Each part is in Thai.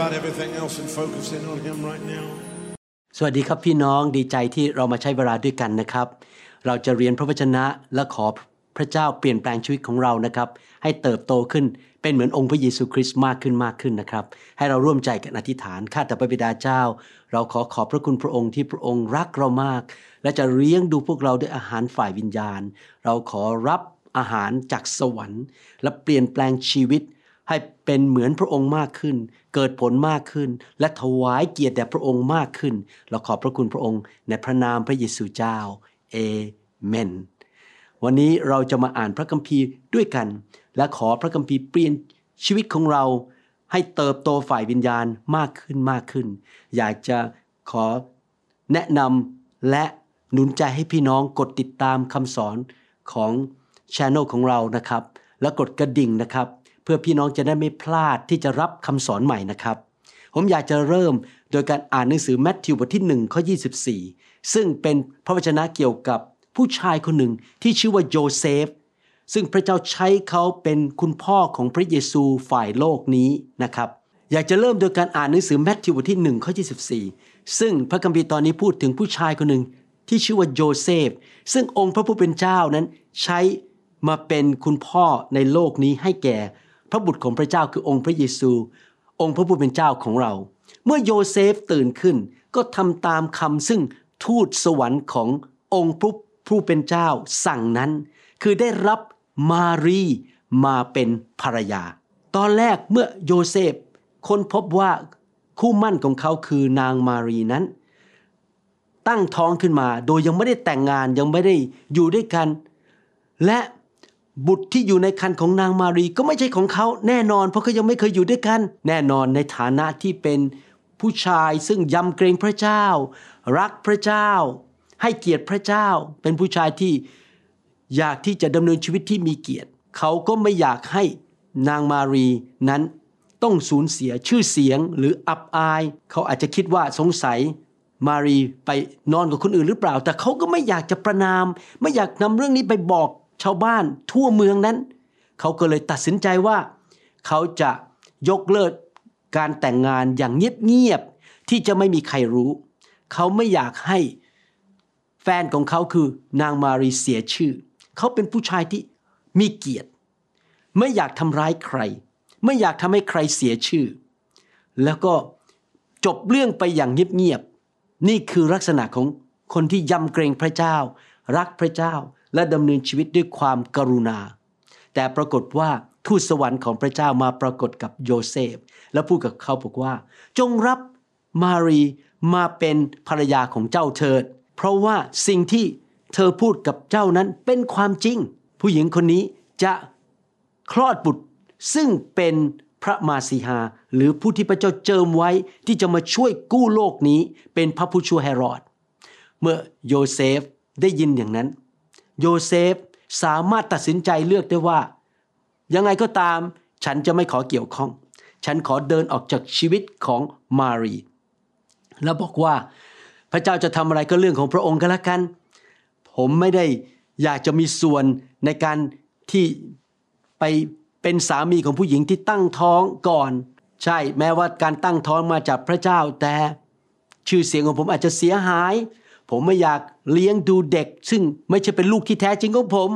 about everything else and focus in on Him right now. สวัสดีครับพี่น้องดีใจที่เรามาใช้เวลาด้วยกันนะครับ เราจะเรียนพระวจนะและขอพระเจ้าเปลี่ยนแปลงชีวิตของเรานะครับ ให้เติบโตขึ้นเป็นเหมือนองค์พระเยซูคริสต์มากขึ้นมากขึ้นนะครับ ให้เราร่วมใจกันอธิษฐานข้าแต่พระบิดาเจ้า เราขอขอบพระคุณพระองค์ที่พระองค์รักเรามาก และจะเลี้ยงดูพวกเราด้วยอาหารฝ่ายวิญญาณ เราขอรับอาหารจากสวรรค์ และเปลี่ยนแปลงชีวิต ให้เป็นเหมือนพระองค์มากขึ้น เกิดผลมากขึ้น และถวายเกียรติแด่พระองค์มากขึ้น เราขอบพระคุณพระองค์ในพระนามพระเยซูเจ้าเอเมน วันนี้เราจะมาอ่านพระคัมภีร์ด้วยกัน และขอพระคัมภีร์เปลี่ยนชีวิตของเราให้เติบโตฝ่ายวิญญาณมากขึ้นมากขึ้น อยากจะขอแนะนำและหนุนใจให้พี่น้องกดติดตามคำสอนของช anel ของเรานะครับ แล้วกดกระดิ่งนะครับ พื่อพี่น้องจะได้ไม่พลาดที่จะรับคำสอนใหม่นะครับ ผมอยากจะเริ่มโดยการอ่านหนังสือแมทธิวบทที่1ข้อ24 ซึ่งเป็นพระวจนะเกี่ยวกับผู้ชายคนหนึ่งที่ชื่อว่าโยเซฟ ซึ่งพระเจ้าใช้เขาเป็นคุณพ่อของพระเยซูฝ่ายโลกนี้นะครับ อยากจะเริ่มโดยการอ่านหนังสือแมทธิวบทที่1ข้อ24 ซึ่งพระคัมภีร์ตอนนี้พูดถึงผู้ชายคนหนึ่งที่ชื่อว่าโยเซฟ ซึ่งองค์พระผู้เป็นเจ้านั้นใช้มาเป็นคุณพ่อในโลกนี้ให้แก่ พระบุตรของพระเจ้าคือองค์พระเยซู องค์พระผู้เป็นเจ้าของเรา เมื่อโยเซฟตื่นขึ้น ก็ทำตามคำซึ่งทูตสวรรค์ขององค์พระผู้เป็นเจ้าสั่งนั้น คือได้รับมารีมาเป็นภรรยา ตอนแรกเมื่อโยเซฟค้นพบว่าคู่มั่นของเขาคือนางมารีนั้น ตั้งท้องขึ้นมาโดยยังไม่ได้แต่งงานยังไม่ได้อยู่ด้วยกัน และ บุตรที่อยู่ในคันของนางมารีก็ไม่ใช่ของเขาแน่นอน เพราะเขายังไม่เคยอยู่ด้วยกัน แน่นอนในฐานะที่เป็นผู้ชายซึ่งยำเกรงพระเจ้า รักพระเจ้า ให้เกียรติพระเจ้า เป็นผู้ชายที่อยากที่จะดำเนินชีวิตที่มีเกียรติ เขาก็ไม่อยากให้นางมารีนั้นต้องสูญเสียชื่อเสียงหรืออับอาย เขาอาจจะคิดว่าสงสัยมารีไปนอนกับคนอื่นหรือเปล่า แต่เขาก็ไม่อยากจะประนาม ไม่อยากนำเรื่องนี้ไปบอก ชาวบ้านทั่วเมืองนั้น เขาก็เลยตัดสินใจว่า เขาจะยกเลิกการแต่งงานอย่างเงียบๆที่จะไม่มีใครรู้ เขาไม่อยากให้แฟนของเขาคือนางมารีเสียชื่อ เขาเป็นผู้ชายที่มีเกียรติ ไม่อยากทำร้ายใคร ไม่อยากทำให้ใครเสียชื่อ แล้วก็จบเรื่องไปอย่างเงียบๆนี่คือลักษณะของคนที่ยำเกรงพระเจ้า รักพระเจ้า และดำเนินชีวิตด้วยความกรุณา แต่ปรากฏว่าทูตสวรรค์ของพระเจ้ามาปรากฏกับโยเซฟ และพูดกับเขาบอกว่า จงรับมารีมาเป็นภรรยาของเจ้าเถิด เพราะว่าสิ่งที่เธอพูดกับเจ้านั้นเป็นความจริง ผู้หญิงคนนี้จะคลอดบุตร ซึ่งเป็นพระมาสีหา หรือผู้ที่พระเจ้าเจิมไว้ที่จะมาช่วยกู้โลกนี้เป็นพระผู้ช่วยให้รอด เมื่อโยเซฟได้ยินอย่างนั้น โยเซฟสามารถตัดสินใจเลือกได้ว่า ยังไงก็ตามฉันจะไม่ขอเกี่ยวข้อง ฉันขอเดินออกจากชีวิตของมารี แล้วบอกว่าพระเจ้าจะทำอะไรก็เรื่องของพระองค์ก็แล้วกัน ผมไม่ได้อยากจะมีส่วนในการที่ไปเป็นสามีของผู้หญิงที่ตั้งท้องก่อน ใช่แม้ว่าการตั้งท้องมาจากพระเจ้าแต่ชื่อเสียงของผมอาจจะเสียหาย ผมไม่อยากเลี้ยงดูเด็ก ซึ่งไม่ใช่เป็นลูกที่แท้จริงของผม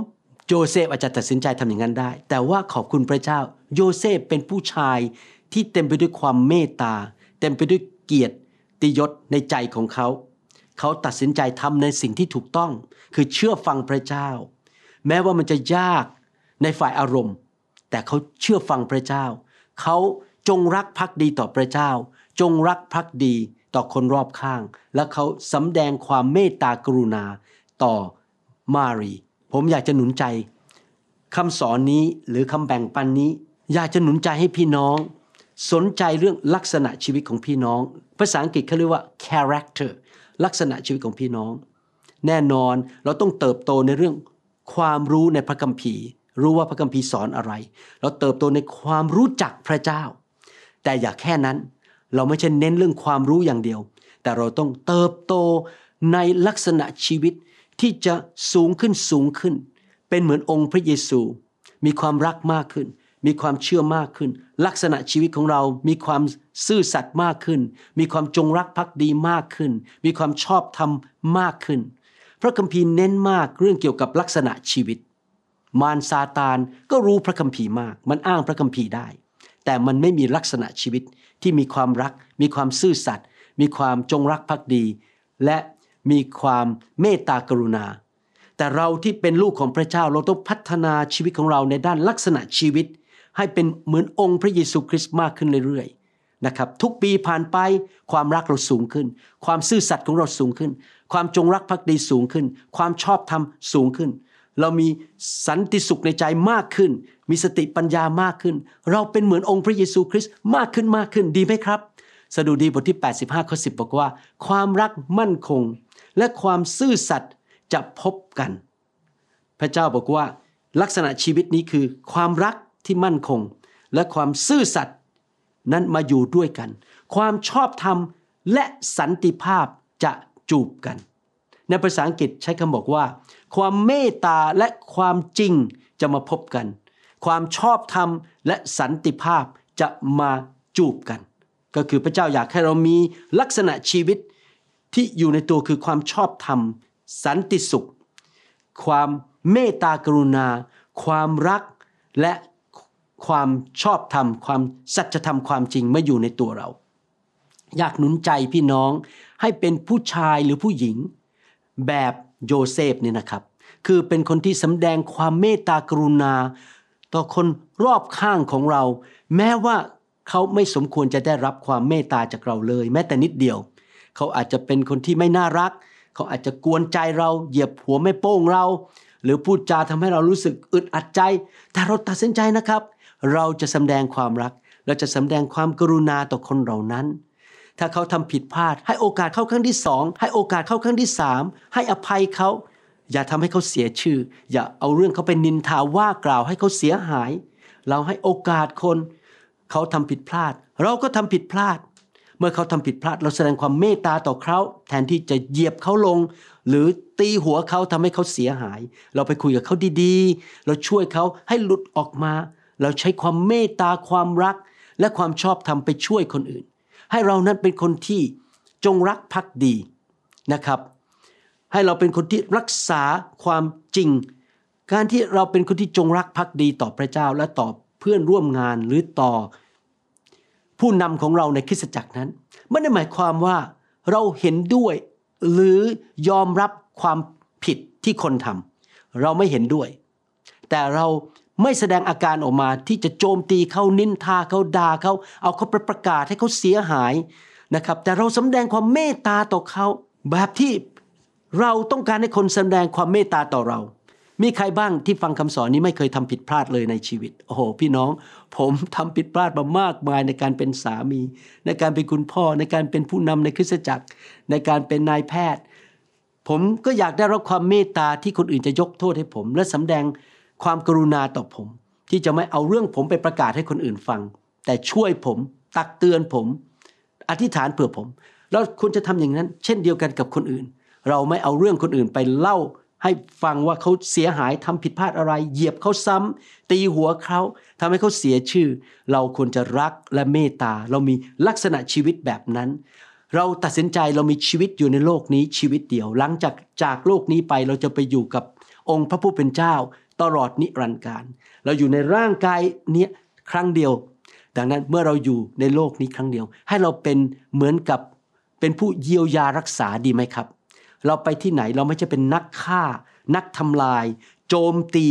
โยเซฟอาจจะตัดสินใจทำอย่างนั้นได้ แต่ว่าขอบคุณพระเจ้า โยเซฟเป็นผู้ชายที่เต็มไปด้วยความเมตตา เต็มไปด้วยเกียรติยศในใจของเขา เขาตัดสินใจทำในสิ่งที่ถูกต้อง คือเชื่อฟังพระเจ้า แม้ว่ามันจะยากในฝ่ายอารมณ์ แต่เขาเชื่อฟังพระเจ้า เขาจงรักภักดีต่อพระเจ้า จงรักภักดี ต่อคนรอบข้าง และเขาสำแดงความเมตตากรุณาต่อมารี ผมอยากจะหนุนใจคำสอนนี้หรือคำแบ่งปันนี้ อยากจะหนุนใจให้พี่น้อง สนใจเรื่องลักษณะชีวิตของพี่น้อง ภาษาอังกฤษเขาเรียกว่า character ลักษณะชีวิตของพี่น้อง แน่นอนเราต้องเติบโตในเรื่องความรู้ในพระคัมภีร์ รู้ว่าพระคัมภีร์สอนอะไร เราเติบโตในความรู้จักพระเจ้า แต่อย่าแค่นั้น เราไม่ใช่เน้นเรื่องความรู้อย่างเดียว แต่เราต้องเติบโตในลักษณะชีวิตที่จะสูงขึ้นสูงขึ้น เป็นเหมือนองค์พระเยซู มีความรักมากขึ้น มีความเชื่อมากขึ้น ลักษณะชีวิตของเรา มีความซื่อสัตย์มากขึ้น มีความจงรักภักดีมากขึ้น มีความชอบธรรมมากขึ้น พระคัมภีร์เน้นมากเรื่องเกี่ยวกับลักษณะชีวิต มารซาตานก็รู้พระคัมภีร์มาก มันอ้างพระคัมภีร์ได้ แต่มันไม่มีลักษณะชีวิตที่มีความรัก มีความซื่อสัตย์มีความจงรักภักดี และมีความเมตตากรุณา แต่เราที่เป็นลูกของพระเจ้าเราต้องพัฒนาชีวิตของเราในด้านลักษณะชีวิต ให้เป็นเหมือนองค์พระเยซูคริสต์มากขึ้นเรื่อยๆนะครับทุกปีผ่านไปความรักเราสูงขึ้น ความซื่อสัตย์ของเราสูงขึ้น ความจงรักภักดีสูงขึ้น ความชอบธรรมสูงขึ้น เรามีสันติสุขในใจมากขึ้น มีสติปัญญามากขึ้น เราเป็นเหมือนองค์พระเยซูคริสต์มากขึ้นมากขึ้นดีไหมครับ สดุดีบทที่ 85ข้อ10 บอกว่า ความรักมั่นคง และความซื่อสัตย์จะพบกัน พระเจ้าบอกว่าลักษณะชีวิตนี้คือ ความรักที่มั่นคง และความซื่อสัตย์นั้นมาอยู่ด้วยกัน ความชอบธรรมและสันติภาพจะจูบกัน ในภาษาอังกฤษใช้คำบอกว่า ความเมตตาและความจริงจะมาพบกัน ความชอบธรรมและสันติภาพจะมาจูบกัน ก็คือพระเจ้าอยากให้เรามีลักษณะชีวิตที่อยู่ในตัวคือความชอบธรรม สันติสุข ความเมตตากรุณา ความรักและความชอบธรรม ความสัจธรรมความจริงมาอยู่ในตัวเรา อยากหนุนใจพี่น้องให้เป็นผู้ชายหรือผู้หญิง แบบโยเซฟนี่นะครับ คือเป็นคนที่สำแดงความเมตตากรุณา ต่อคนรอบข้างของเรา แม้ว่าเขาไม่สมควรจะได้รับความเมตตาจากเราเลย แม้แต่นิดเดียว เขาอาจจะเป็นคนที่ไม่น่ารัก เขาอาจจะกวนใจเราเหยียบหัวไม่โป้งเรา หรือพูดจาทำให้เรารู้สึกอึดอัดใจ แต่เราตัดสินใจนะครับ เราจะสำแดงความรักเราจะสำแดงความกรุณาต่อคนเหล่านั้น ถ้าเขาทำผิดพลาด ให้โอกาสเข้าครั้งที่สองให้โอกาสเข้าครั้งที่สามให้อภัยเขาอย่าทำให้เขาเสียชื่อ อย่าเอาเรื่องเขาเป็นนินทาว่ากล่าวให้เขาเสียหาย เราให้โอกาสคน เขาทำผิดพลาด เราก็ทำผิดพลาด เมื่อเขาทำผิดพลาด เราแสดงความเมตตาต่อเขาแทนที่จะเหยียบเขาลง หรือตีหัวเขาทำให้เขาเสียหาย เราไปคุยกับเขาดีๆ เราช่วยเขาให้หลุดออกมา เราใช้ความเมตตาความรัก และความชอบธรรมไปช่วยคนอื่น ให้เรานั้นเป็นคนที่จงรักภักดีนะครับ ให้เราเป็นคนที่รักษาความจริง การที่เราเป็นคนที่จงรักภักดีต่อพระเจ้าและต่อเพื่อนร่วมงานหรือต่อ ผู้นำของเราในคริสตจักรนั้นไม่ได้หมายความว่าเราเห็นด้วยหรือยอมรับความผิดที่คนทำเราไม่เห็นด้วย แต่เรา ไม่แสดงอาการออกมาที่จะโจมตีเขานินทาเขาด่าเขาเอาเขาไปประกาศให้เขาเสียหายนะครับ แต่เราสำแดงความเมตตาต่อเขาแบบที่เราต้องการให้คนแสดงความเมตตาต่อเรา มีใครบ้างที่ฟังคำสอนนี้ไม่เคยทำผิดพลาดเลยในชีวิต โอ้โห พี่น้อง ผมทำผิดพลาดมามากมายในการเป็นสามี ในการเป็นคุณพ่อในการเป็นผู้นำในคริสตจักร ในการเป็นนายแพทย์ ผมก็อยากได้รับความเมตตาที่คนอื่นจะยกโทษให้ผม และสำแดง ความกรุณาต่อผม ที่จะไม่เอาเรื่องผมไปประกาศให้คนอื่นฟัง แต่ช่วยผม ตักเตือนผม อธิษฐานเผื่อผม แล้วคุณจะทำอย่างนั้น เช่นเดียวกันกับคนอื่น เราไม่เอาเรื่องคนอื่นไปเล่า ให้ฟังว่าเขาเสียหายทำผิดพลาดอะไร เหยียบเขาซ้ำตีหัวเขาทำให้เขาเสียชื่อ เราควรจะรักและเมตตา เรามีลักษณะชีวิตแบบนั้นเราตัดสินใจเรามีชีวิตอยู่ในโลกนี้ชีวิตเดียว หลังจากจากโลกนี้ไปเราจะไปอยู่กับองค์พระผู้เป็นเจ้า ตลอดนิรันดร์การ เราอยู่ในร่างกายเนี้ยครั้งเดียว ดังนั้นเมื่อเราอยู่ในโลกนี้ครั้งเดียว ให้เราเป็นเหมือนกับเป็นผู้เยียวยารักษาดีไหมครับ เราไปที่ไหนเราไม่ใช่เป็นนักฆ่า นักทำลาย โจมตี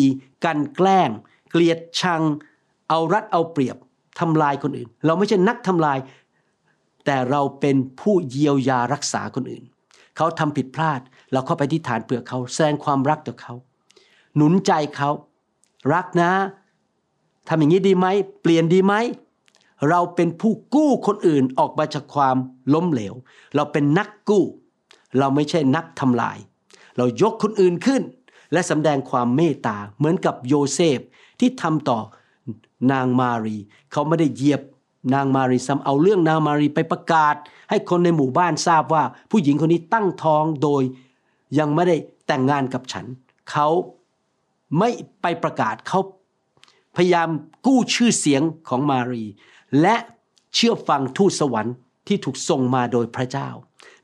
กันแกล้ง เกลียดชัง เอารัดเอาเปรียบทำลายคนอื่น เราไม่ใช่นักทำลาย แต่เราเป็นผู้เยียวยารักษาคนอื่น เขาทำผิดพลาด เราเข้าไปที่ฐานเปลือกเขาแสดงความรักต่อเขา หนุนใจเขารักนะทำอย่างนี้ดีไหมเปลี่ยนดีไหมเราเป็นผู้กู้คนอื่นออกมาจากความล้มเหลว เราเป็นนักกู้ เราไม่ใช่นักทำลาย เรายกคนอื่นขึ้น และสำแดงความเมตตาเหมือนกับโยเซฟที่ทำต่อนางมารี เขาไม่ได้เหยียบนางมารีซ้ำเอาเรื่องนางมารีไปประกาศ ให้คนในหมู่บ้านทราบว่า ผู้หญิงคนนี้ตั้งท้องโดยยังไม่ได้แต่งงานกับฉัน เขา ไม่ไปประกาศเขาพยายามกู้ชื่อเสียงของมารี และเชื่อฟังทูตสวรรค์ที่ถูกส่งมาโดยพระเจ้า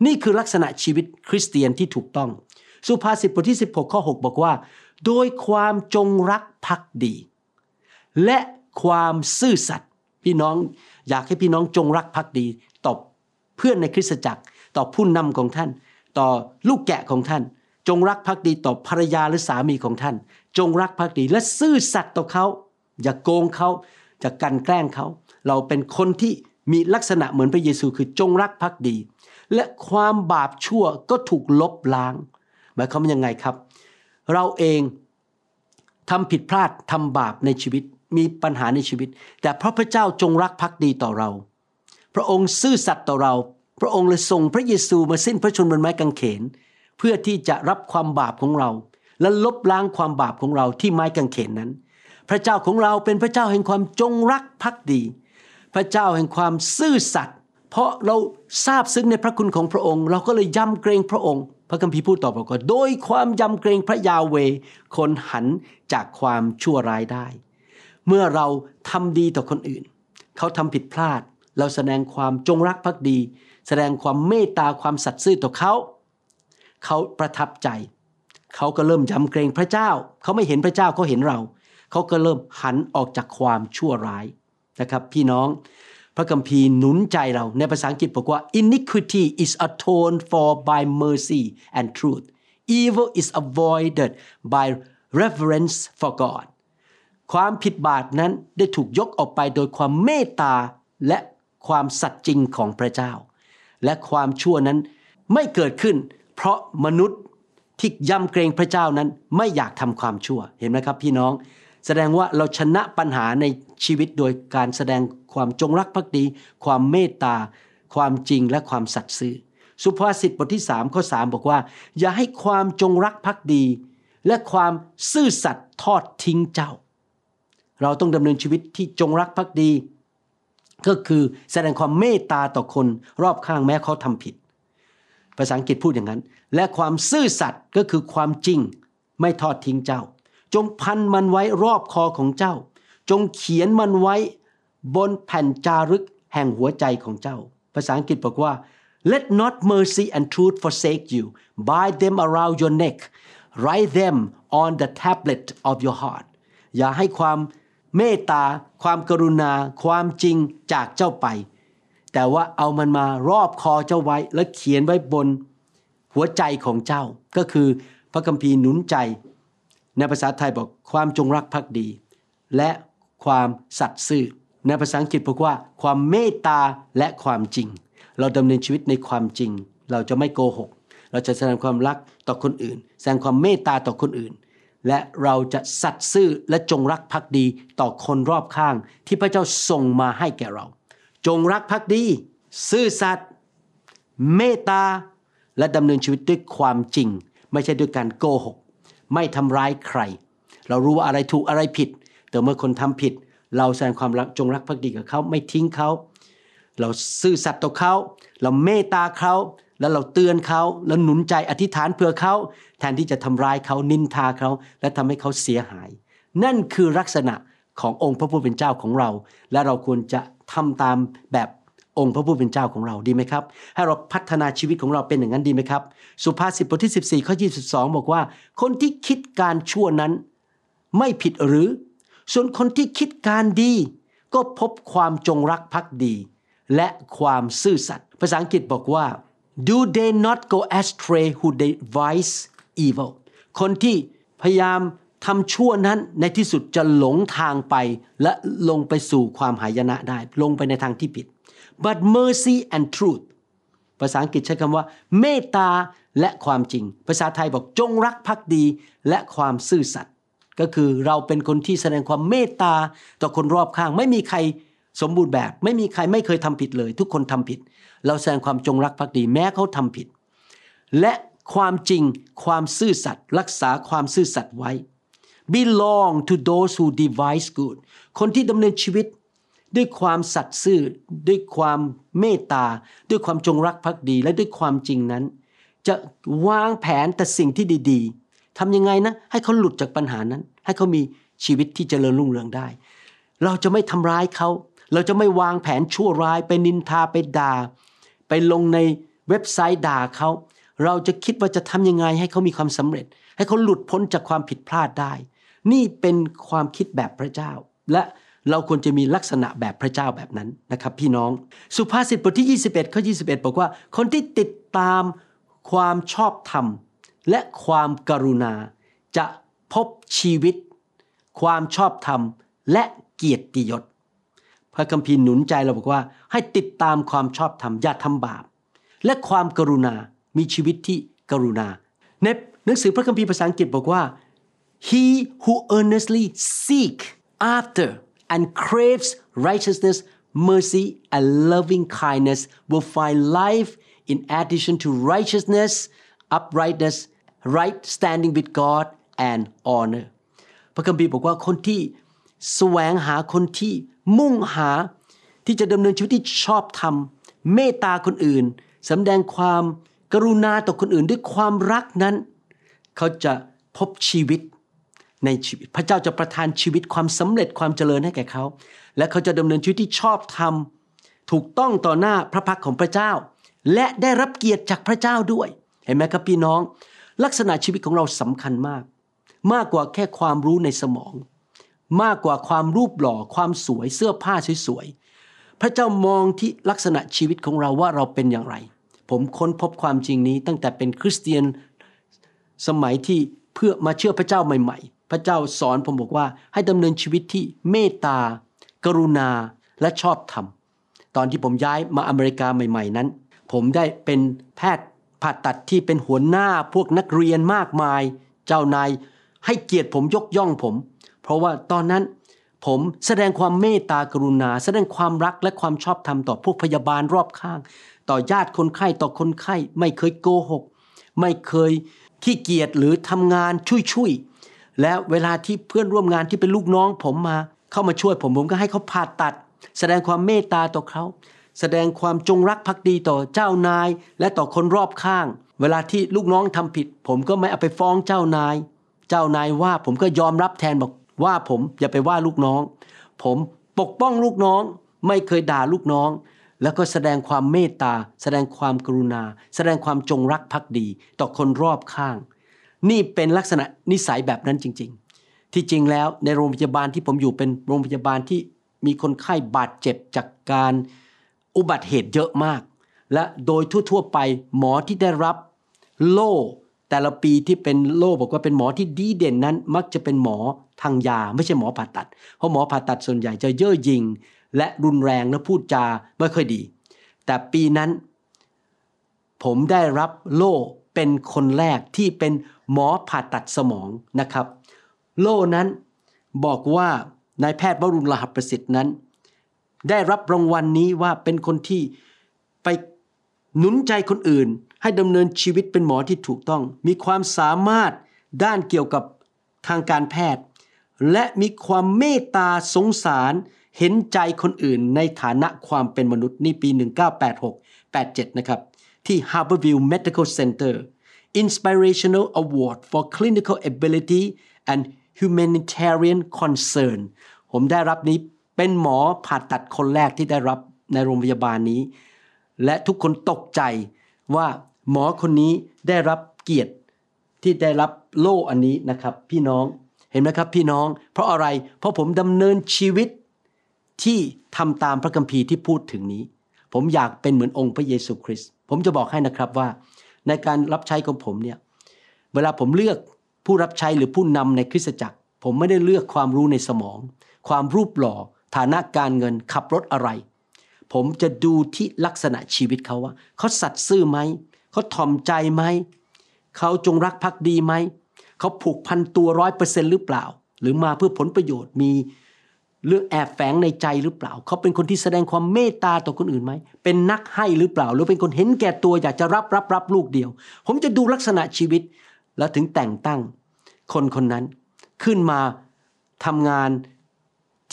นี่คือลักษณะชีวิตคริสเตียนที่ถูกต้อง สุภาษิตบทที่ 16 ข้อ 6 บอกว่า โดยความจงรักภักดี และความซื่อสัตย์พี่น้องอยากให้พี่น้องจงรักภักดี ต่อเพื่อนในคริสตจักร ต่อผู้นำของท่าน ต่อลูกแกะของท่าน จงรักภักดีต่อภรรยาหรือสามีของท่าน จงรักภักดีและซื่อสัตย์ต่อเขา อย่าโกงเขาจะกันแกล้งเขา เราเป็นคนที่มีลักษณะเหมือนพระเยซูคือจงรักภักดี และความบาปชั่วก็ถูกลบล้าง หมายความว่ายังไงครับ เราเองทำผิดพลาดทำบาปในชีวิตมีปัญหาในชีวิต แต่เพราะพระเจ้าจงรักภักดีต่อเรา พระองค์ซื่อสัตย์ต่อเรา พระองค์เลยส่งพระเยซูมาสิ้นพระชนม์บนไม้กางเขน เพื่อที่จะรับความบาปของเรา และลบล้างความบาปของเราที่ไม้กางเขนนั้น พระเจ้าของเราเป็นพระเจ้าแห่งความจงรักภักดี พระเจ้าแห่งความซื่อสัตย์เพราะเราทราบซึ้งในพระคุณของพระองค์ เราก็เลยยำเกรงพระองค์ พระคัมภีร์พูดต่อบอกว่าโดยความยำเกรงพระยาเวคนหันจากความชั่วร้ายได้ เมื่อเราทำดีต่อคนอื่น เขาทำผิดพลาด เราแสดงความจงรักภักดี แสดงความเมตตาความสัตย์ซื่อต่อเขา เขาประทับใจ เขาก็เริ่มยำเกรงพระเจ้า เขาไม่เห็นพระเจ้าเขาเห็นเรา เขาก็เริ่มหันออกจากความชั่วร้ายนะครับ พี่น้องพระคัมภีร์หนุนใจเราในภาษาอังกฤษบอกว่า iniquity is atoned for by mercy and truth evil is avoided by reverence for God ความผิดบาปนั้นได้ถูกยกออกไปโดยความเมตตาและความสัตย์จริงของพระเจ้า และความชั่วนั้นไม่เกิดขึ้น เพราะมนุษย์ ที่ยำเกรงพระเจ้านั้นไม่อยากทำความชั่วเห็นไหมครับพี่น้อง แสดงว่าเราชนะปัญหาในชีวิตโดยการแสดงความจงรักภักดี ความเมตตา ความจริงและความสัตย์ซื่อสุภาษิตบทที่3ข้อ3บอกว่า อย่าให้ความจงรักภักดี และความซื่อสัตย์ทอดทิ้งเจ้า เราต้องดำเนินชีวิตที่จงรักภักดี ก็คือแสดงความเมตตาต่อคนรอบข้างแม้เขาทำผิด ภาษาอังกฤษพูดอย่างนั้น และความซื่อสัตย์ก็คือความจริง ไม่ทอดทิ้งเจ้า จงพันมันไว้รอบคอของเจ้า จงเขียนมันไว้บนแผ่นจารึกแห่งหัวใจของเจ้า ภาษาอังกฤษบอกว่า let not mercy and truth forsake you bind them around your neck write them on the tablet of your heart อย่าให้ความเมตตา ความกรุณา ความจริงจากเจ้าไป แต่ว่าเอามันมารอบคอเจ้าไว้ และเขียนไว้บนหัวใจของเจ้า ก็คือพระคัมภีร์หนุนใจ ในภาษาไทยบอกความจงรักภักดี และความสัตย์ซื่อ ในภาษาอังกฤษบอกว่า ความเมตตาและความจริง เราดำเนินชีวิตในความจริง เราจะไม่โกหก เราจะแสดงความรักต่อคนอื่น แสดงความเมตตาต่อคนอื่น และเราจะสัตย์ซื่อและจงรักภักดีต่อคนรอบข้างที่พระเจ้าส่งมาให้แก่เรา จงรักภักดี ซื่อสัตย์เมตตา และดำเนินชีวิตด้วยความจริง ไม่ใช่ด้วยการโกหก ไม่ทำร้ายใคร เรารู้ว่าอะไรถูกอะไรผิด แต่เมื่อคนทำผิด เราแสดงความรักจงรักภักดีกับเขาไม่ทิ้งเขา เราซื่อสัตย์ต่อเขา เราเมตตาเขาแล้วเราเตือนเขาแล้วหนุนใจอธิษฐานเพื่อเขาแทนที่จะทำร้ายเขานินทาเขา และทำให้เขาเสียหาย นั่นคือลักษณะขององค์พระผู้เป็นเจ้าของเรา และเราควรจะ ทำตามแบบองค์พระผู้เป็นเจ้าของเราดีไหมครับ ให้เราพัฒนาชีวิตของเราเป็นอย่างนั้นดีไหมครับ สุภาษิตบทที่ 14ข้อ22 บอกว่า คนที่คิดการชั่วนั้น ไม่ผิดหรือ ส่วนคนที่คิดการดี ก็พบความจงรักภักดี และความซื่อสัตย์ภาษาอังกฤษบอกว่า do they not go astray who devise evil คนที่พยายาม ทำชั่วนั้นในที่สุดจะหลงทางไปและลงไปสู่ความหายนะได้ ลงไปในทางที่ผิด but mercy and truth ภาษาอังกฤษใช้คำว่า เมตตาและความจริง ภาษาไทยบอกจงรักภักดีและความซื่อสัตย์ก็คือเราเป็นคนที่แสดงความเมตตาต่อคนรอบข้าง ไม่มีใครสมบูรณ์แบบ ไม่มีใครไม่เคยทำผิดเลย ทุกคนทำผิด เราแสดงความจงรักภักดีแม้เขาทำผิด และความจริงความซื่อสัตย์รักษาความซื่อสัตย์ไว้ belong to those who devise good คนที่ดำเนินชีวิตด้วยความสัตย์ซื่อด้วยความเมตตา ด้วยความจงรักภักดีและด้วยความจริงนั้น จะวางแผนแต่สิ่งที่ดีๆทำยังไงนะ ให้เขาหลุดจากปัญหานั้น ให้เขามีชีวิตที่เจริญรุ่งเรืองได้ เราจะไม่ทำร้ายเขา เราจะไม่วางแผนชั่วร้าย ไปนินทาไปด่า ไปลงในเว็บไซต์ด่าเขา เราจะคิดว่าจะทำยังไงให้เขามีความสำเร็จ ให้เขาหลุดพ้นจากความผิดพลาดได้ นี่เป็นความคิดแบบพระเจ้า และเราควรจะมีลักษณะแบบพระเจ้าแบบนั้นนะครับ พี่น้อง สุภาษิตบทที่ 21ข้อ21 บอกว่า คนที่ติดตามความชอบธรรม และความกรุณาจะพบชีวิต ความชอบธรรม และเกียรติยศ พระคัมภีร์หนุนใจเราบอกว่า ให้ติดตามความชอบธรรมอย่าทำบาป และความกรุณา มีชีวิตที่กรุณา ในหนังสือพระคัมภีร์ภาษาอังกฤษบอกว่า he who earnestly seek after and craves righteousness mercy and loving kindness will find life in addition to righteousness uprightness right standing with God and honor พระคัมภีร์บอกว่าคนที่แสวงหาคนที่มุ่งหาที่จะดำเนินชีวิตที่ชอบธรรม เมตตาคนอื่นสำแดงความกรุณาต่อคนอื่นด้วยความรักนั้น เขาจะพบชีวิต ในชีวิต พระเจ้าจะประทานชีวิตความสำเร็จความเจริญให้แก่เขา และเขาจะดำเนินชีวิตที่ชอบธรรมถูกต้องต่อหน้าพระพักของพระเจ้า และได้รับเกียรติจากพระเจ้าด้วย เห็นไหมครับพี่น้อง ลักษณะชีวิตของเราสำคัญมาก มากกว่าแค่ความรู้ในสมอง มากกว่าความรูปหล่อความสวยเสื้อผ้าสวยๆพระเจ้ามองที่ลักษณะชีวิตของเราว่าเราเป็นอย่างไร ผมค้นพบความจริงนี้ตั้งแต่เป็นคริสเตียนสมัยที่เพื่อมาเชื่อพระเจ้าใหม่ ๆ พระเจ้าสอนผมบอกว่าให้ดำเนินชีวิตที่เมตตา กรุณาและชอบธรรม ตอนที่ผมย้ายมาอเมริกาใหม่ ๆ นั้น ผมได้เป็นแพทย์ผ่าตัดที่เป็นหัวหน้าพวกนักเรียนมากมาย เจ้านายให้เกียรติผมยกย่องผม เพราะว่าตอนนั้นผมแสดงความเมตตากรุณา แสดงความรักและความชอบธรรมต่อพวกพยาบาลรอบข้าง ต่อญาติคนไข้ต่อคนไข้ ไม่เคยโกหก ไม่เคยขี้เกียจหรือทำงานชุยๆ แล้วเวลาที่เพื่อนร่วมงานที่เป็นลูกน้อง ผมมาเข้ามาช่วยผมผมก็ให้เขาผ่าตัด แสดงความเมตตาต่อเขาแสดงความจงรักภักดีต่อเจ้านาย และต่อคนรอบข้าง เวลาที่ลูกน้องทำผิด ผมก็ไม่เอาไปฟ้องเจ้านาย เจ้านายว่าผมก็ยอมรับแทนบอกว่าผมอย่าไปว่าลูกน้อง ผมปกป้องลูกน้องไม่เคยด่าลูกน้อง แล้วก็แสดงความเมตตา แสดงความกรุณา แสดงความจงรักภักดี ต่อคนรอบข้าง นี่เป็นลักษณะนิสัยแบบนั้นจริง ๆ ที่จริงแล้วในโรงพยาบาลที่ผมอยู่เป็นโรงพยาบาลที่มีคนไข้บาดเจ็บจากการอุบัติเหตุเยอะมาก และโดยทั่วๆไปหมอที่ได้รับโล่แต่ละปีที่เป็นโล่บอกว่าเป็นหมอที่ดีเด่นนั้น มักจะเป็นหมอทางยา ไม่ใช่หมอผ่าตัด เพราะหมอผ่าตัดส่วนใหญ่จะเย่อหยิ่งและรุนแรงและพูดจาไม่ค่อยดี แต่ปีนั้น ผมได้รับโล่เป็นคนแรกที่เป็น หมอผ่าตัดสมองนะครับ โล่นั้นบอกว่านายแพทย์วรุณลาหประสิทธิ์นั้น ได้รับรางวัลนนี้ว่าเป็นคนที่ไปหนุนใจคนอื่น ให้ดำเนินชีวิตเป็นหมอที่ถูกต้อง มีความสามารถด้านเกี่ยวกับทางการแพทย์ และมีความเมตตาสงสารเห็นใจคนอื่นในฐานะความเป็นมนุษย์นี่ปี 1986 87 นะครับ ที่ Harborview Medical Center Inspirational Award for Clinical Ability and Humanitarian Concern ผมได้รับนี้เป็นหมอผ่าตัดคนแรกที่ได้รับในโรงพยาบาลนี้ และทุกคนตกใจว่าหมอคนนี้ได้รับเกียรติที่ได้รับโล่อันนี้นะครับ พี่น้องเห็นไหมครับพี่น้อง เพราะอะไรเพราะผมดำเนินชีวิตที่ทำตามพระคัมภีร์ที่พูดถึงนี้ ผมอยากเป็นเหมือนองค์พระเยซูคริสต์ผมจะบอกให้นะครับว่า ในการรับใช้ของผมเนี่ยเวลาผมเลือกผู้รับใช้หรือผู้นำในคริสตจักร ผมไม่ได้เลือกความรู้ในสมอง ความรูปหล่อ ฐานะการเงินขับรถอะไร ผมจะดูที่ลักษณะชีวิตเขาว่าเขาสัตย์ซื่อไหมเขาถ่อมใจไหมเขาจงรักภักดีไหมเขาผูกพันตัวร้อยเปอร์เซ็นต์หรือเปล่า หรือมาเพื่อผลประโยชน์มี เรื่องแอบแฝงในใจหรือเปล่า เขาเป็นคนที่แสดงความเมตตาต่อคนอื่นไหม เป็นนักให้หรือเปล่า หรือเป็นคนเห็นแก่ตัวอยากจะรับรับรับลูกเดียว ผมจะดูลักษณะชีวิต แล้วถึงแต่งตั้ง คนคนนั้น ขึ้นมาทำงาน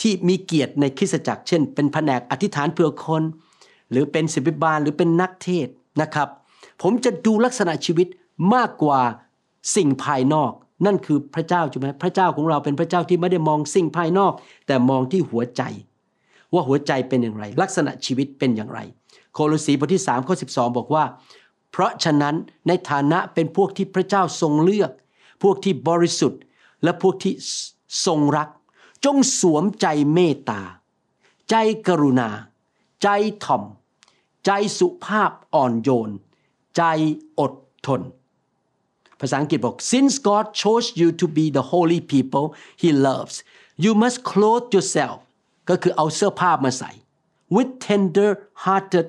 ที่มีเกียรติในคริสตจักร เช่น เป็นแผนกอธิษฐานเพื่อคน หรือเป็นศิบิบาลหรือเป็นนักเทศนะครับ ผมจะดูลักษณะชีวิตมากกว่าสิ่งภายนอก นั่นคือพระเจ้าใช่ไหมพระเจ้าของเราเป็นพระเจ้าที่ไม่ได้มองสิ่งภายนอก แต่มองที่หัวใจ ว่าหัวใจเป็นอย่างไร ลักษณะชีวิตเป็นอย่างไร โคโลสีบทที่3ข้อ12 บอกว่า เพราะฉะนั้นในฐานะเป็นพวกที่พระเจ้าทรงเลือก พวกที่บริสุทธิ์ และพวกที่ทรงรัก จงสวมใจเมตตา ใจกรุณา ใจถ่อม ใจสุภาพอ่อนโยน ใจอดทน ภาษาอังกฤษบอก since God chose you to be the holy people He loves you must clothe yourself ก็คือเอาเสื้อผ้ามาใส่ with tender hearted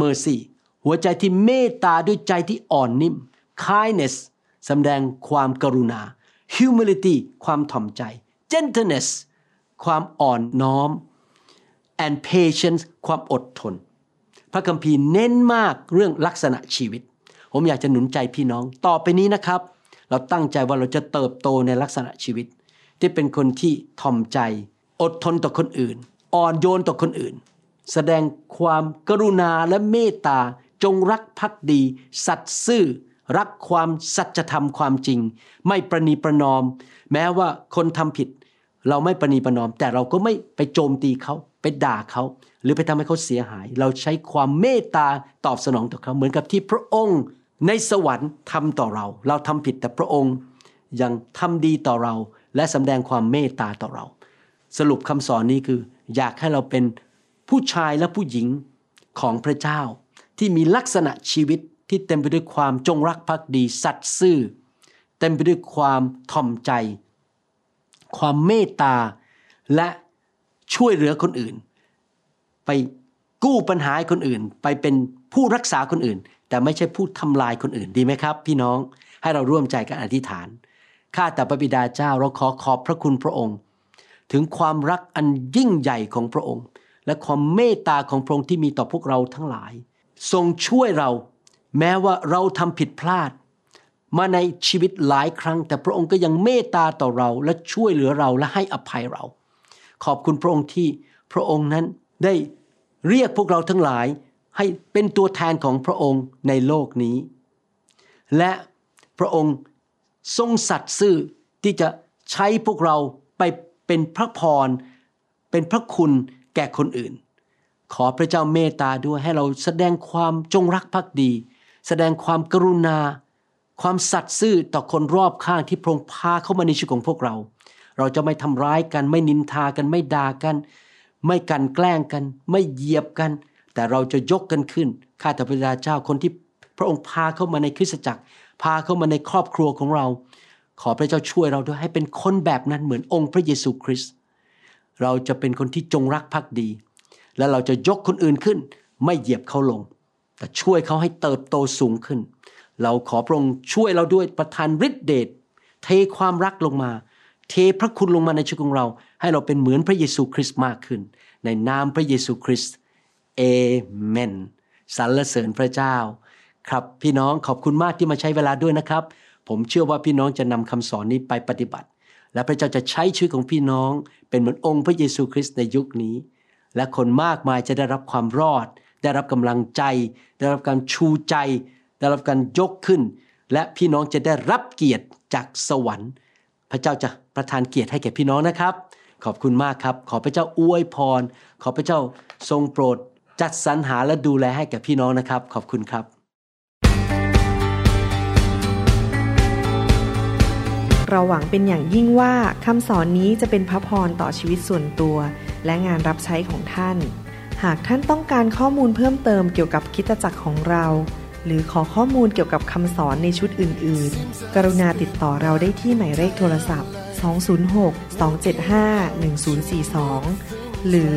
mercy หัวใจที่เมตตาด้วยใจที่อ่อนนิ่ม kindness สำแดงความกรุณา humility ความถ่อมใจ gentleness ความอ่อนน้อม and patience ความอดทน พระคัมภีร์เน้นมากเรื่องลักษณะชีวิต ผมอยากจะหนุนใจพี่น้องต่อไปนี้นะครับ เราตั้งใจว่าเราจะเติบโตในลักษณะชีวิต ที่เป็นคนที่ถ่อมใจ อดทนต่อคนอื่น อ่อนโยนต่อคนอื่น แสดงความกรุณาและเมตตาจงรักภักดี สัตย์ซื่อ รักความสัจธรรมความจริง ไม่ประนีประนอม แม้ว่าคนทำผิด เราไม่ประนีประนอม แต่เราก็ไม่ไปโจมตีเขาไปด่าเขาหรือไปทำให้เขาเสียหาย เราใช้ความเมตตาตอบสนองต่อเขาเหมือนกับที่พระองค์ ในสวรรค์ทำต่อเรา เราทำผิดแต่พระองค์ยังทำดีต่อเราและสำแดงความเมตตาต่อเรา สรุปคำสอนนี้คือ อยากให้เราเป็นผู้ชายและผู้หญิงของพระเจ้า ที่มีลักษณะชีวิตที่เต็มไปด้วยความจงรักภักดี สัตย์ซื่อ เต็มไปด้วยความถ่อมใจ ความเมตตา และช่วยเหลือคนอื่น ไปกู้ปัญหาให้คนอื่น ไปเป็นผู้รักษาคนอื่น แต่ไม่ใช่ผู้ทำลายคนอื่นดีไหมครับ พี่น้องให้เราร่วมใจกันอธิษฐานข้าแต่พระบิดาเจ้าเราขอขอบพระคุณพระองค์ ถึงความรักอันยิ่งใหญ่ของพระองค์ และความเมตตาของพระองค์ที่มีต่อพวกเราทั้งหลาย ทรงช่วยเราแม้ว่าเราทำผิดพลาด มาในชีวิตหลายครั้ง แต่พระองค์ก็ยังเมตตาต่อเราและช่วยเหลือเราและให้อภัยเรา ขอบคุณพระองค์ที่พระองค์นั้นได้เรียกพวกเราทั้งหลาย ให้เป็นตัวแทนของพระองค์ในโลกนี้ และพระองค์ทรงสัตย์ซื่อที่จะใช้พวกเราไปเป็นพระพร เป็นพระคุณแก่คนอื่น ขอพระเจ้าเมตตาด้วยให้เราแสดงความจงรักภักดี แสดงความกรุณา ความสัตย์ซื่อต่อคนรอบข้างที่พระองค์พาเข้ามาในชีวิตของพวกเรา เราจะไม่ทำร้ายกัน ไม่นินทากันไม่ด่ากัน ไม่กันแกล้งกัน ไม่เหยียบกัน แต่เราจะยกกันขึ้น ข้าแต่พระเจ้าคนที่พระองค์พาเข้ามาในคริสตจักร พาเข้ามาในครอบครัวของเรา ขอพระเจ้าช่วยเราด้วยให้เป็นคนแบบนั้นเหมือนองค์พระเยซูคริสต์เราจะเป็นคนที่จงรักภักดี และเราจะยกคนอื่นขึ้น ไม่เหยียบเขาลง แต่ช่วยเขาให้เติบโตสูงขึ้น เราขอพระองค์ช่วยเราด้วยประทานฤทธิเดชเทความรักลงมา เทพระคุณลงมาในชีวิตของเรา ให้เราเป็นเหมือนพระเยซูคริสต์มากขึ้น ในนามพระเยซูคริสต์ เอเมนสรรเสริญพระเจ้า ครับพี่น้องขอบคุณมากที่มาใช้เวลาด้วยนะครับ ผมเชื่อว่าพี่น้องจะนำคำสอนนี้ไปปฏิบัติ และพระเจ้าจะใช้ชีวิตของพี่น้องเป็นเหมือนองค์พระเยซูคริสต์ในยุคนี้ และคนมากมายจะได้รับความรอด ได้รับกำลังใจ ได้รับการชูใจ ได้รับการยกขึ้น และพี่น้องจะได้รับเกียรติจากสวรรค์ พระเจ้าจะประทานเกียรติให้แก่พี่น้องนะครับ ขอบคุณมากครับ ขอพระเจ้าอวยพร ขอพระเจ้าทรงโปรด จัดสรรหาและดูแลให้แก่พี่น้องนะครับ ขอบคุณครับ เราหวังเป็นอย่างยิ่งว่าคำสอนนี้จะเป็นพระพรต่อชีวิตส่วนตัว และงานรับใช้ของท่าน หากท่านต้องการข้อมูลเพิ่มเติมเกี่ยวกับคิตจักรของเรา หรือขอข้อมูลเกี่ยวกับคำสอนในชุดอื่น ๆ กรุณาติดต่อเราได้ที่หมายเลขโทรศัพท์ 206-275-1042 หรือ